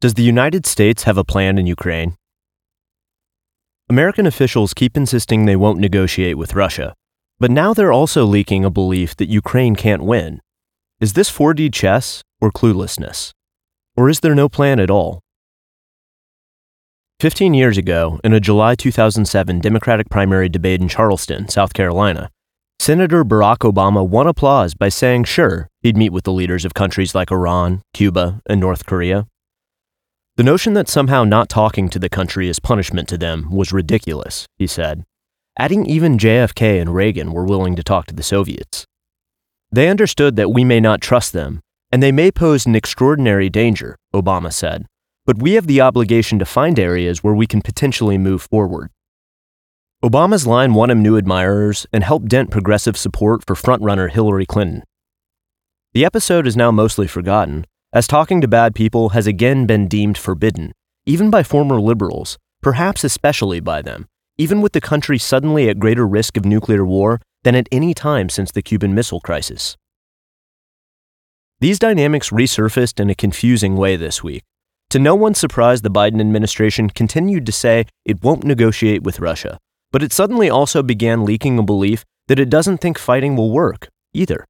Does the United States have a plan in Ukraine? American officials keep insisting they won't negotiate with Russia, but now they're also leaking a belief that Ukraine can't win. Is this 4D chess or cluelessness? Or is there no plan at all? 15 years ago, in a July 2007 Democratic primary debate in Charleston, South Carolina, Senator Barack Obama won applause by saying sure, he'd meet with the leaders of countries like Iran, Cuba, and North Korea. The notion that somehow not talking to the country is punishment to them was ridiculous, he said, adding even JFK and Reagan were willing to talk to the Soviets. They understood that we may not trust them, and they may pose an extraordinary danger, Obama said, but we have the obligation to find areas where we can potentially move forward. Obama's line won him new admirers and helped dent progressive support for frontrunner Hillary Clinton. The episode is now mostly forgotten, as talking to bad people has again been deemed forbidden, even by former liberals, perhaps especially by them, even with the country suddenly at greater risk of nuclear war than at any time since the Cuban Missile Crisis. These dynamics resurfaced in a confusing way this week. To no one's surprise, the Biden administration continued to say it won't negotiate with Russia, but it suddenly also began leaking a belief that it doesn't think fighting will work either.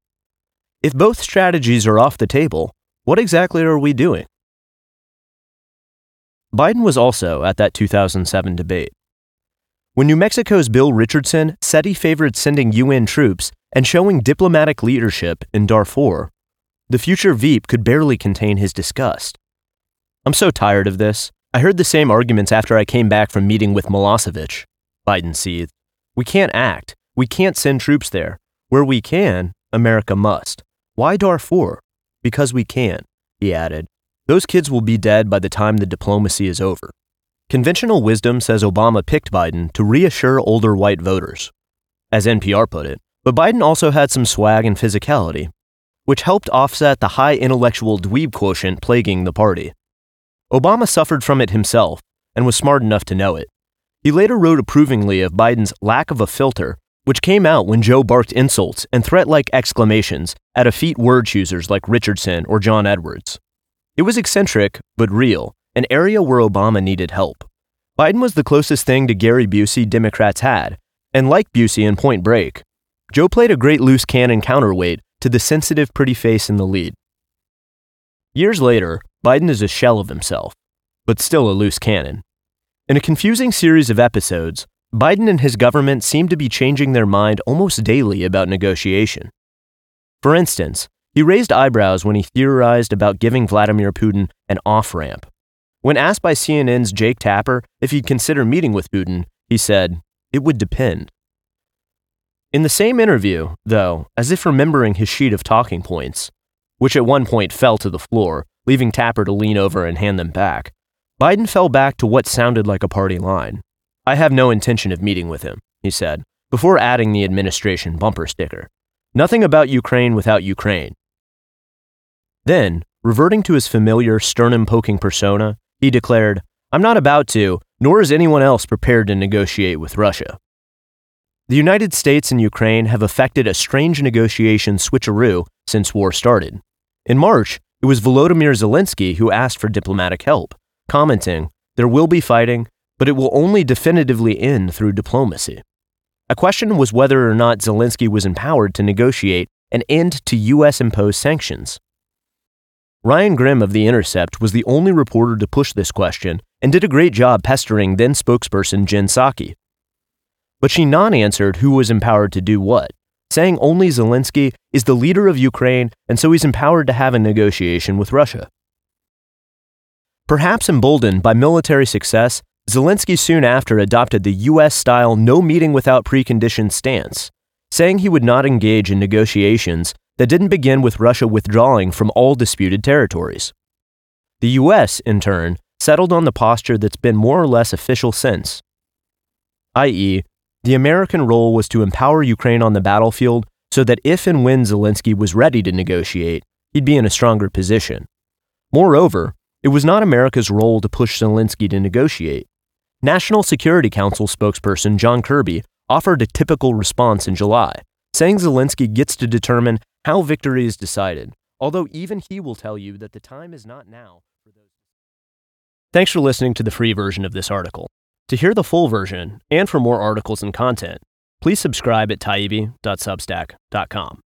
If both strategies are off the table, what exactly are we doing? Biden was also at that 2007 debate. When New Mexico's Bill Richardson said he favored sending UN troops and showing diplomatic leadership in Darfur, the future Veep could barely contain his disgust. I'm so tired of this. I heard the same arguments after I came back from meeting with Milosevic. Biden seethed. We can't act. We can't send troops there. Where we can, America must. Why Darfur? Because we can, he added. Those kids will be dead by the time the diplomacy is over. Conventional wisdom says Obama picked Biden to reassure older white voters, as NPR put it, but Biden also had some swag and physicality, which helped offset the high intellectual dweeb quotient plaguing the party. Obama suffered from it himself and was smart enough to know it. He later wrote approvingly of Biden's lack of a filter which came out when Joe barked insults and threat like exclamations at effete word choosers like Richardson or John Edwards. It was eccentric, but real, an area where Obama needed help. Biden was the closest thing to Gary Busey Democrats had, and like Busey in Point Break, Joe played a great loose cannon counterweight to the sensitive, pretty face in the lead. Years later, Biden is a shell of himself, but still a loose cannon. In a confusing series of episodes, Biden and his government seem to be changing their mind almost daily about negotiation. For instance, he raised eyebrows when he theorized about giving Vladimir Putin an off ramp. When asked by CNN's Jake Tapper if he'd consider meeting with Putin, he said, It would depend. In the same interview, though, as if remembering his sheet of talking points, which at one point fell to the floor, leaving Tapper to lean over and hand them back, Biden fell back to what sounded like a party line. I have no intention of meeting with him, he said, before adding the administration bumper sticker. Nothing about Ukraine without Ukraine. Then, reverting to his familiar sternum poking persona, he declared, I'm not about to, nor is anyone else prepared to negotiate with Russia. The United States and Ukraine have effected a strange negotiation switcheroo since war started. In March, it was Volodymyr Zelensky who asked for diplomatic help, commenting, There will be fighting, but it will only definitively end through diplomacy. A question was whether or not Zelensky was empowered to negotiate an end to U.S. imposed sanctions. Ryan Grim of The Intercept was the only reporter to push this question and did a great job pestering then spokesperson Jen Psaki. But she non answered who was empowered to do what, saying only Zelensky is the leader of Ukraine and so he's empowered to have a negotiation with Russia. Perhaps emboldened by military success, Zelensky soon after adopted the U.S. style no meeting without preconditions stance, saying he would not engage in negotiations that didn't begin with Russia withdrawing from all disputed territories. The U.S., in turn, settled on the posture that's been more or less official since, i.e., the American role was to empower Ukraine on the battlefield so that if and when Zelensky was ready to negotiate, he'd be in a stronger position. Moreover, it was not America's role to push Zelensky to negotiate. National Security Council spokesperson John Kirby offered a typical response in July, saying Zelensky gets to determine how victory is decided, although even he will tell you that the time is not now. Thanks for listening to the free version of this article. To hear the full version and for more articles and content, please subscribe at taibbi.substack.com.